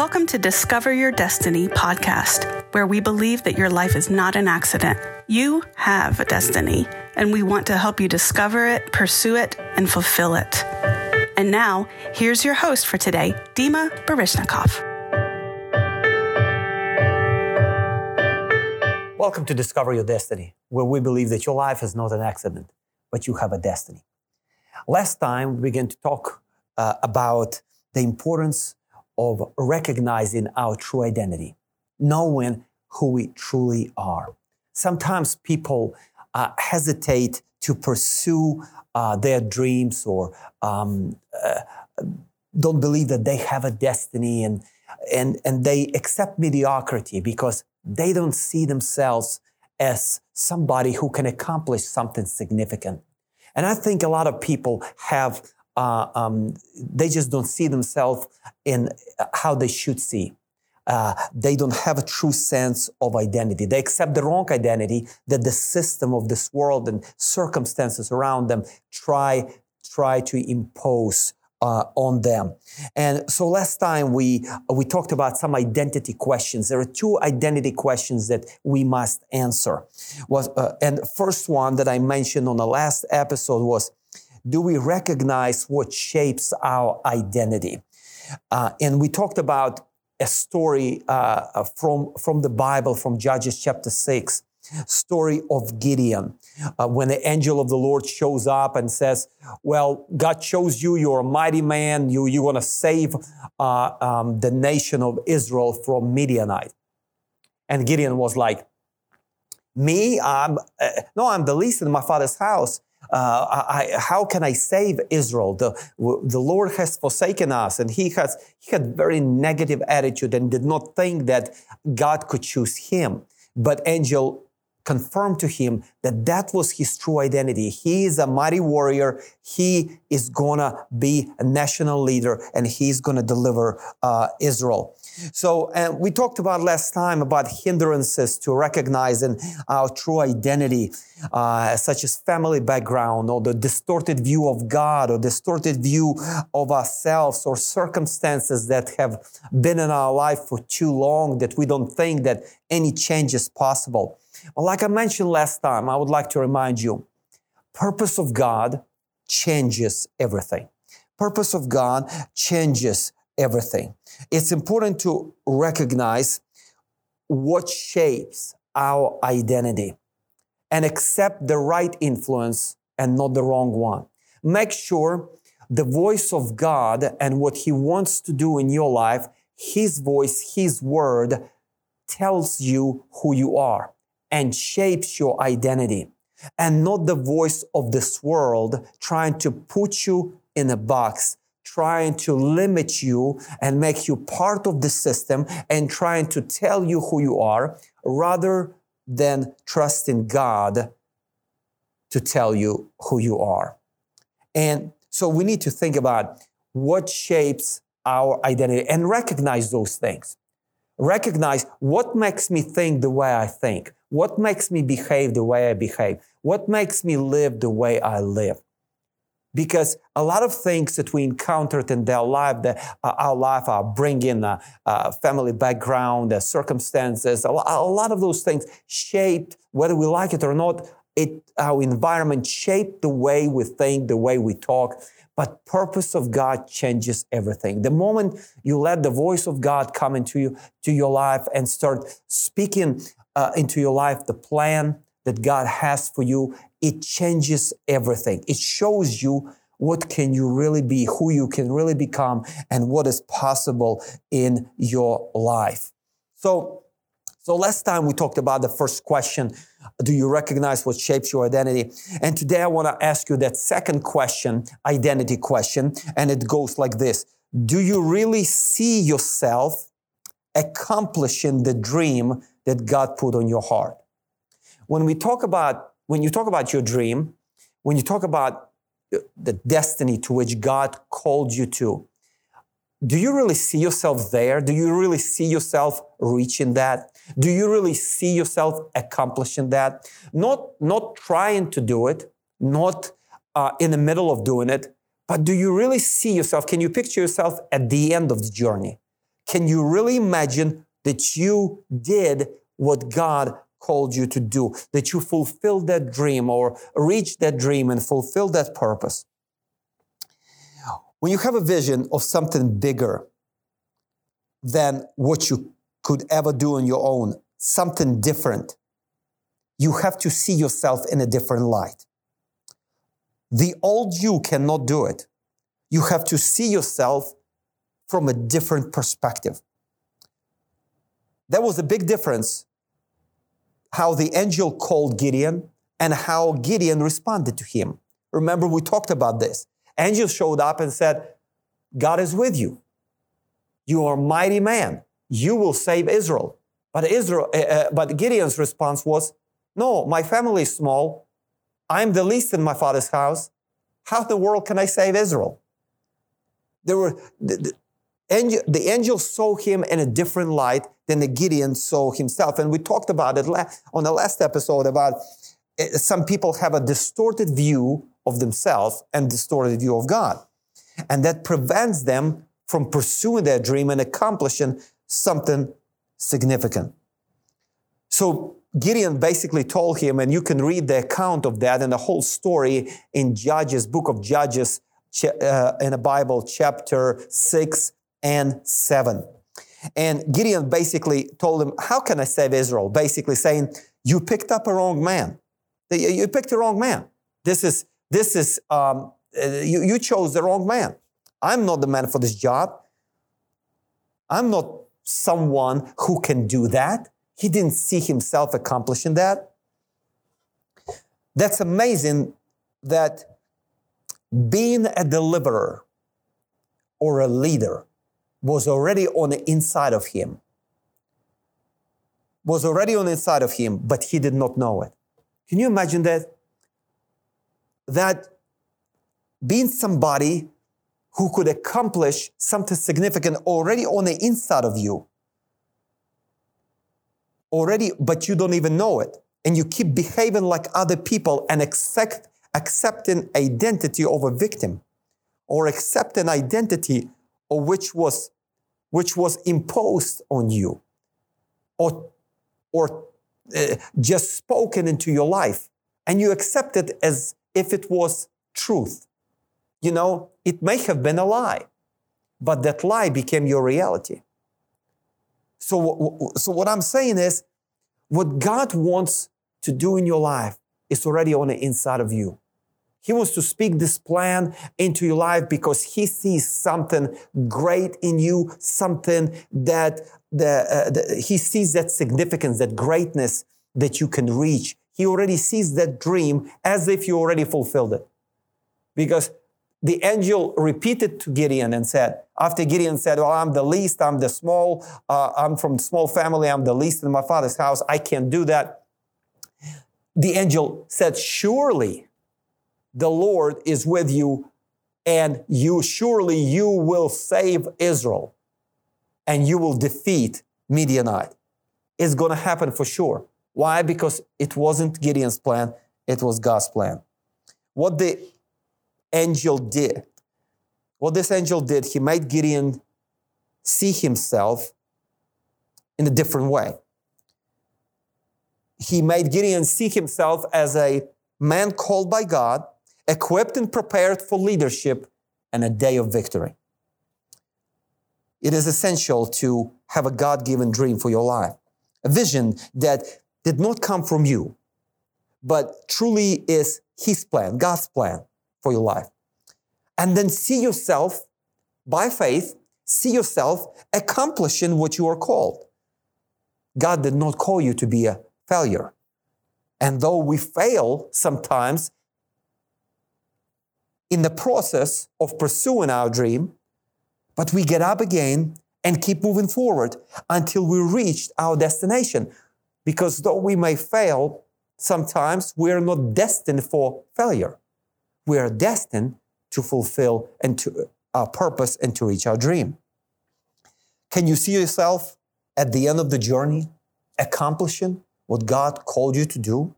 Welcome to Discover Your Destiny podcast, where we believe that your life is not an accident. You have a destiny, and we want to help you discover it, pursue it, and fulfill it. And now, here's your host for today, Dima Baryshnikov. Welcome to Discover Your Destiny, where we believe that your life is not an accident, but you have a destiny. Last time, we began to talk uh, about the importance of recognizing our true identity, knowing who we truly are. Sometimes people uh, hesitate to pursue uh, their dreams or um, uh, don't believe that they have a destiny and, and, and they accept mediocrity because they don't see themselves as somebody who can accomplish something significant. And I think a lot of people have uh, um, they just don't see themselves in how they should see. Uh, they don't have a true sense of identity. They accept the wrong identity that the system of this world and circumstances around them try try to impose uh, on them. And so last time we we talked about some identity questions. There are two identity questions that we must answer. Was uh, and first one that I mentioned on the last episode was do we recognize what shapes our identity? Uh, and we talked about a story uh, from, from the Bible, from Judges chapter 6, story of Gideon. Uh, when the angel of the Lord shows up and says, Well, God chose you, you're a mighty man, you, you're going to save uh, um, the nation of Israel from Midianite. And Gideon was like, Me? I'm, uh, no, I'm the least in my father's house uh, I, how can I save Israel? The, the Lord has forsaken us. And he has, he had very negative attitude and did not think that God could choose him. But angel confirmed to him that that was his true identity. He is a mighty warrior. He is gonna be a national leader and he's gonna deliver uh, Israel. So, and we talked about last time about hindrances to recognizing our true identity, uh, such as family background or the distorted view of God or distorted view of ourselves or circumstances that have been in our life for too long that we don't think that any change is possible. Well, like I mentioned last time, I would like to remind you, purpose of God changes everything. Purpose of God changes everything. It's important to recognize what shapes our identity and accept the right influence and not the wrong one. Make sure the voice of God and what He wants to do in your life, His voice, His word tells you who you are and shapes your identity and not the voice of this world trying to put you in a box trying to limit you and make you part of the system and trying to tell you who you are rather than trusting God to tell you who you are. And so we need to think about what shapes our identity and recognize those things. Recognize what makes me think the way I think, what makes me behave the way I behave, what makes me live the way I live because a lot of things that we encountered in their life, uh, our life, are bringing a, a family background, the circumstances, a, a, lot of those things shaped, whether we like it or not, it, our environment shaped the way we think, the way we talk. But purpose of God changes everything. The moment you let the voice of God come into you, to your life and start speaking uh, into your life the plan that God has for you, it changes everything. It shows you what can you really be, who you can really become, and what is possible in your life. So, so last time we talked about the first question, do you recognize what shapes your identity? And today I want to ask you that second question, identity question, and it goes like this. Do you really see yourself accomplishing the dream that God put on your heart? When we talk about when you talk about your dream, when you talk about the destiny to which God called you to, do you really see yourself there? Do you really see yourself reaching that? Do you really see yourself accomplishing that? Not, not trying to do it, not uh, in the middle of doing it, but do you really see yourself? Can you picture yourself at the end of the journey? Can you really imagine that you did what God called you to do, that you fulfilled that dream or reached that dream and fulfilled that purpose? When you have a vision of something bigger than what you could ever do on your own, something different, you have to see yourself in a different light. The old you cannot do it. You have to see yourself from a different perspective. There was a big difference how the angel called Gideon and how Gideon responded to him. Remember, we talked about this. Angel showed up and said, God is with you. You are a mighty man. You will save Israel. But Israel, uh, but Gideon's response was, No, my family is small. I'm the least in my father's house. How in the world can I save Israel? There were the, the, angel, the angel saw him in a different light than the Gideon saw himself, and we talked about it on the last episode about eh, some people have a distorted view of themselves and distorted view of God, and that prevents them from pursuing their dream and accomplishing something significant. So Gideon basically told him, and you can read the account of that and the whole story in Judges, book of Judges, uh, in the Bible, chapter 6 and 7. And Gideon basically told him, How can I save Israel? Basically saying, You picked up a wrong man. You picked the wrong man. This is, this is, um, you, you chose the wrong man. I'm not the man for this job. I'm not someone who can do that. He didn't see himself accomplishing that. That's amazing that being a deliverer or a leader was already on the inside of him. Was already on the inside of him, but he did not know it. Can you imagine that? That being somebody who could accomplish something significant already on the inside of you already, but you don't even know it. And you keep behaving like other people and accept, accept an identity of a victim or accept an identity of which was, which was imposed on you or, or uh, just spoken into your life. And you accept it as if it was truth. You know, it may have been a lie, but that lie became your reality. So, so what I'm saying is, what God wants to do in your life is already on the inside of you. He wants to speak this plan into your life because he sees something great in you, something that the, uh, the, he sees that significance, that greatness that you can reach. He already sees that dream as if you already fulfilled it. Because the angel repeated to Gideon and said, after Gideon said, Well, I'm the least, I'm the small, uh, I'm from small family, I'm the least in my father's house, I can't do that. The angel said, Surely the Lord is with you, and you surely you will save Israel, and you will defeat Midianite. It's going to happen for sure. Why? Because it wasn't Gideon's plan, it was God's plan. What the angel did. What this angel did, he made Gideon see himself in a different way. He made Gideon see himself as a man called by God, equipped and prepared for leadership and a day of victory. It is essential to have a God given dream for your life, a vision that did not come from you, but truly is His plan, God's plan for your life. And then see yourself, by faith, see yourself accomplishing what you are called. God did not call you to be a failure. And though we fail sometimes in the process of pursuing our dream, but we get up again and keep moving forward until we reach our destination. Because though we may fail, sometimes we're not destined for failure we are destined to fulfill and to our purpose and to reach our dream. Can you see yourself at the end of the journey accomplishing what God called you to do?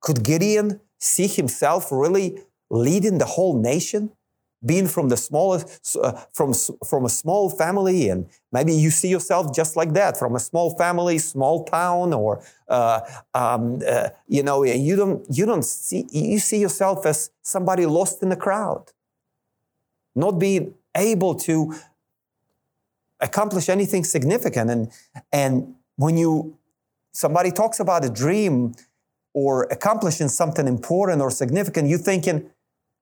Could Gideon see himself really leading the whole nation being from the smallest, uh, from, from a small family, and maybe you see yourself just like that, from a small family, small town, or, uh, um, uh, you know, you don't, you don't see, you see yourself as somebody lost in the crowd, not being able to accomplish anything significant. And, and when you, somebody talks about a dream or accomplishing something important or significant, you're thinking,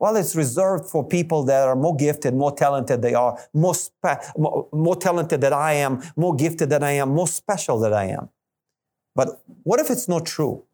well, it's reserved for people that are more gifted, more talented they are, more, spe- more, more talented than I am, more gifted than I am, more special than I am. But what if it's not true?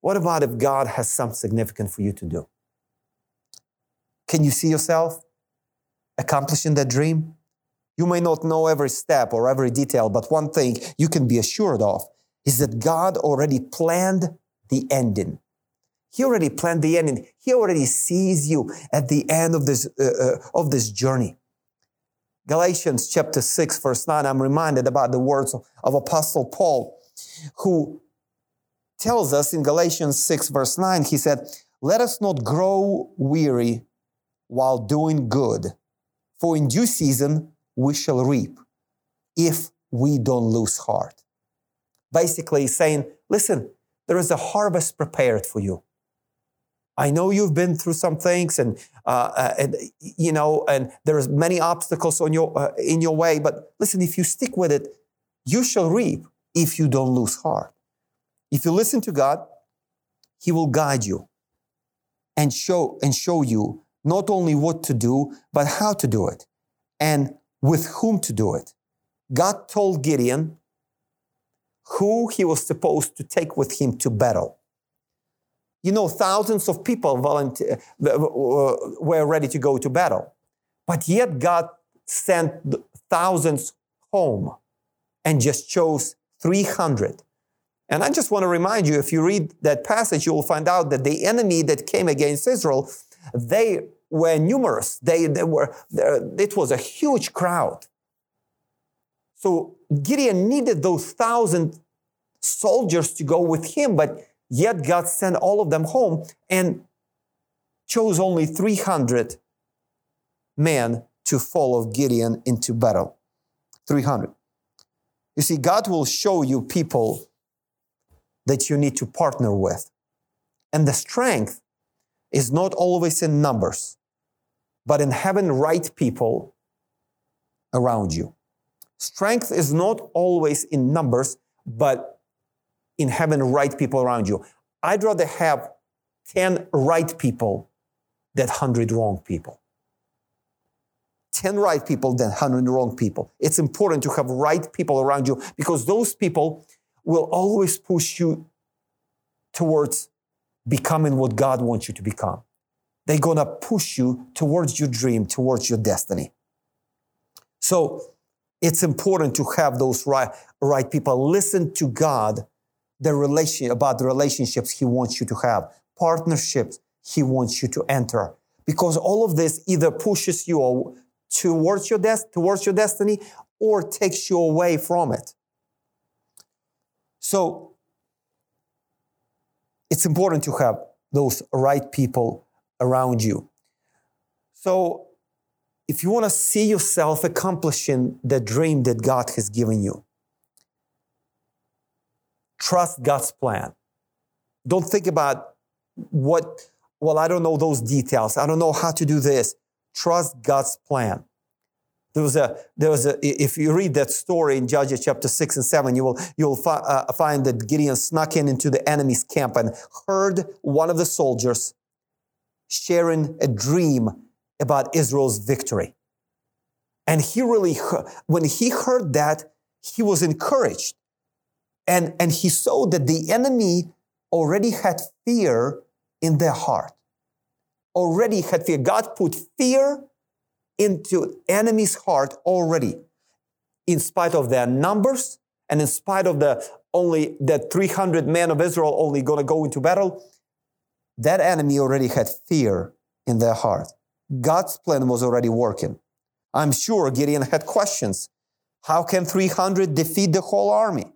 What about if God has something significant for you to do? Can you see yourself accomplishing that dream? You may not know every step or every detail, but one thing you can be assured of is that God already planned the ending. He already planned the ending. He already sees you at the end of this, uh, uh, of this journey. Galatians chapter 6, verse 9, I'm reminded about the words of, of Apostle Paul, who tells us in Galatians 6, verse 9, he said, Let us not grow weary while doing good, for in due season we shall reap if we don't lose heart. Basically, saying, Listen, there is a harvest prepared for you. I know you've been through some things, and, uh, uh, and you know, and there's many obstacles on your uh, in your way. But listen, if you stick with it, you shall reap if you don't lose heart. If you listen to God, He will guide you and show and show you not only what to do, but how to do it, and with whom to do it. God told Gideon who he was supposed to take with him to battle. You know, thousands of people volunteer, uh, uh, were ready to go to battle, but yet God sent thousands home and just chose 300. And I just want to remind you if you read that passage, you will find out that the enemy that came against Israel, they were numerous. They, they were, it was a huge crowd. So Gideon needed those thousand soldiers to go with him, but yet God sent all of them home and chose only 300 men to follow Gideon into battle. 300. You see, God will show you people that you need to partner with. And the strength is not always in numbers, but in having right people around you. Strength is not always in numbers, but in having right people around you. I'd rather have 10 right people than 100 wrong people. 10 right people than 100 wrong people. It's important to have right people around you because those people will always push you towards becoming what God wants you to become. They're going to push you towards your dream, towards your destiny. So it's important to have those right, right people. Listen to God, the relation about the relationships He wants you to have, partnerships He wants you to enter. Because all of this either pushes you towards your, des- towards your destiny or takes you away from it. So it's important to have those right people around you. So if you want to see yourself accomplishing the dream that God has given you, trust God's plan. Don't think about what, well, I don't know those details. I don't know how to do this. Trust God's plan. There was a, there was a, if you read that story in Judges chapter six and seven, you will, you will fi- uh, find that Gideon snuck in into the enemy's camp and heard one of the soldiers sharing a dream about Israel's victory. And he really, when he heard that, he was encouraged. And, and he saw that the enemy already had fear in their heart. Already had fear. God put fear into enemy's heart already. In spite of their numbers and in spite of the only the 300 men of Israel only going to go into battle, that enemy already had fear in their heart. God's plan was already working. I'm sure Gideon had questions. How can 300 defeat the whole army?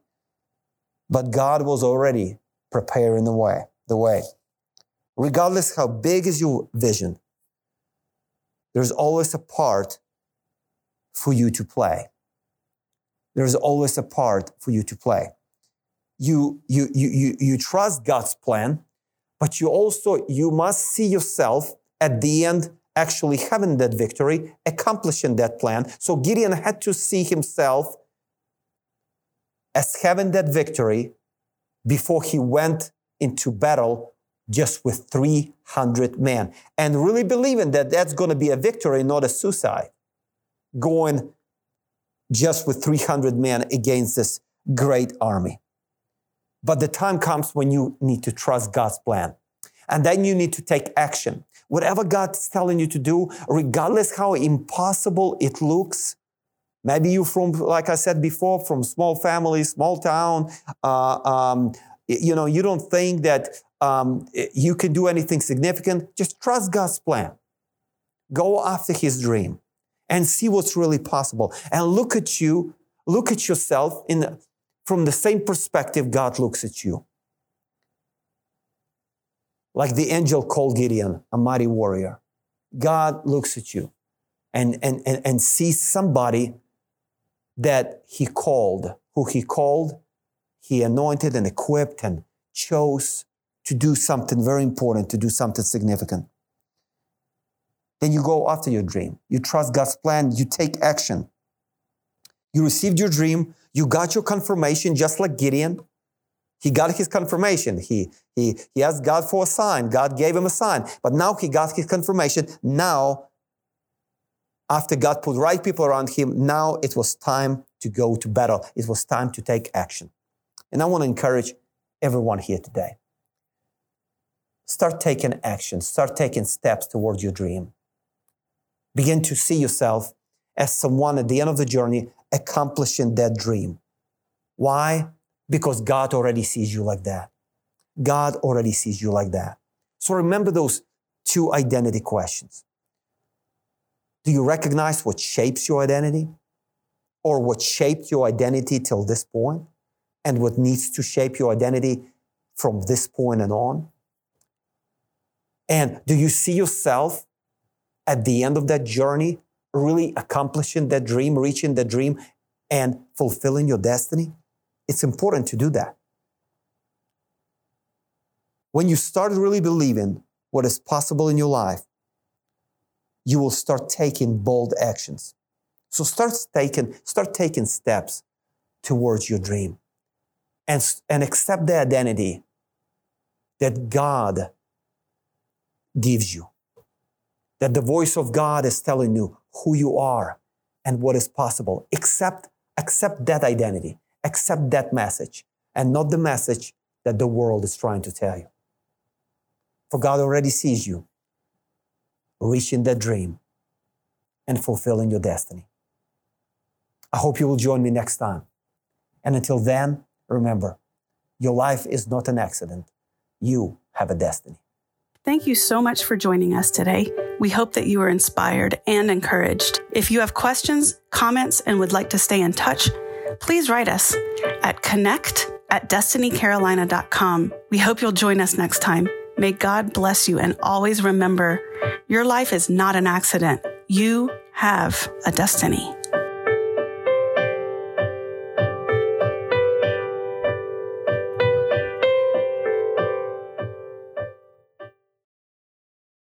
But God was already preparing the way, the way. Regardless how big is your vision, there's always a part for you to play. There's always a part for you to play. You, you, you, you, you trust God's plan, but you also, you must see yourself at the end actually having that victory, accomplishing that plan. So Gideon had to see himself as having that victory before he went into battle just with 300 men and really believing that that's going to be a victory, not a suicide. Going just with 300 men against this great army. But the time comes when you need to trust God's plan. And then you need to take action. Whatever God's telling you to do, regardless how impossible it looks, maybe you from, like I said before, from small family, small town, uh, um, you know, you don't think that um, you can do anything significant. Just trust God's plan. Go after His dream and see what's really possible. And look at you, look at yourself in from the same perspective God looks at you. Like the angel called Gideon, a mighty warrior. God looks at you and, and, and, and sees somebody that he called, who he called, he anointed and equipped and chose to do something very important, to do something significant. Then you go after your dream. You trust God's plan. You take action. You received your dream. You got your confirmation, just like Gideon. He got his confirmation. He, he, he asked God for a sign. God gave him a sign. But now he got his confirmation. Now, after God put right people around him, now it was time to go to battle. It was time to take action. And I want to encourage everyone here today. Start taking action. Start taking steps towards your dream. Begin to see yourself as someone at the end of the journey accomplishing that dream. Why? Because God already sees you like that. God already sees you like that. So remember those two identity questions. Do you recognize what shapes your identity? Or what shaped your identity till this? And what needs to shape your identity from this point and on? And do you see yourself at the end of that journey, really accomplishing that dream, reaching that dream, and fulfilling your destiny? It's important to do that. When you start really believing what is possible in your life, you will start taking bold actions. So start taking, start taking steps towards your dream and, and accept the identity that God gives you that the voice of God is telling you who you are and what is possible. Accept, accept that identity, accept that message, and not the message that the world is trying to tell you. For God already sees you reaching that dream and fulfilling your destiny. I hope you will join me next time. And until then, remember, your life is not an accident. You have a destiny. Thank you so much for joining us today. We hope that you are inspired and encouraged. If you have questions, comments, and would like to stay in touch, please write us at connect at destinycarolina.com. We hope you'll join us next time. May God bless you and always remember your life is not an accident. You have a destiny.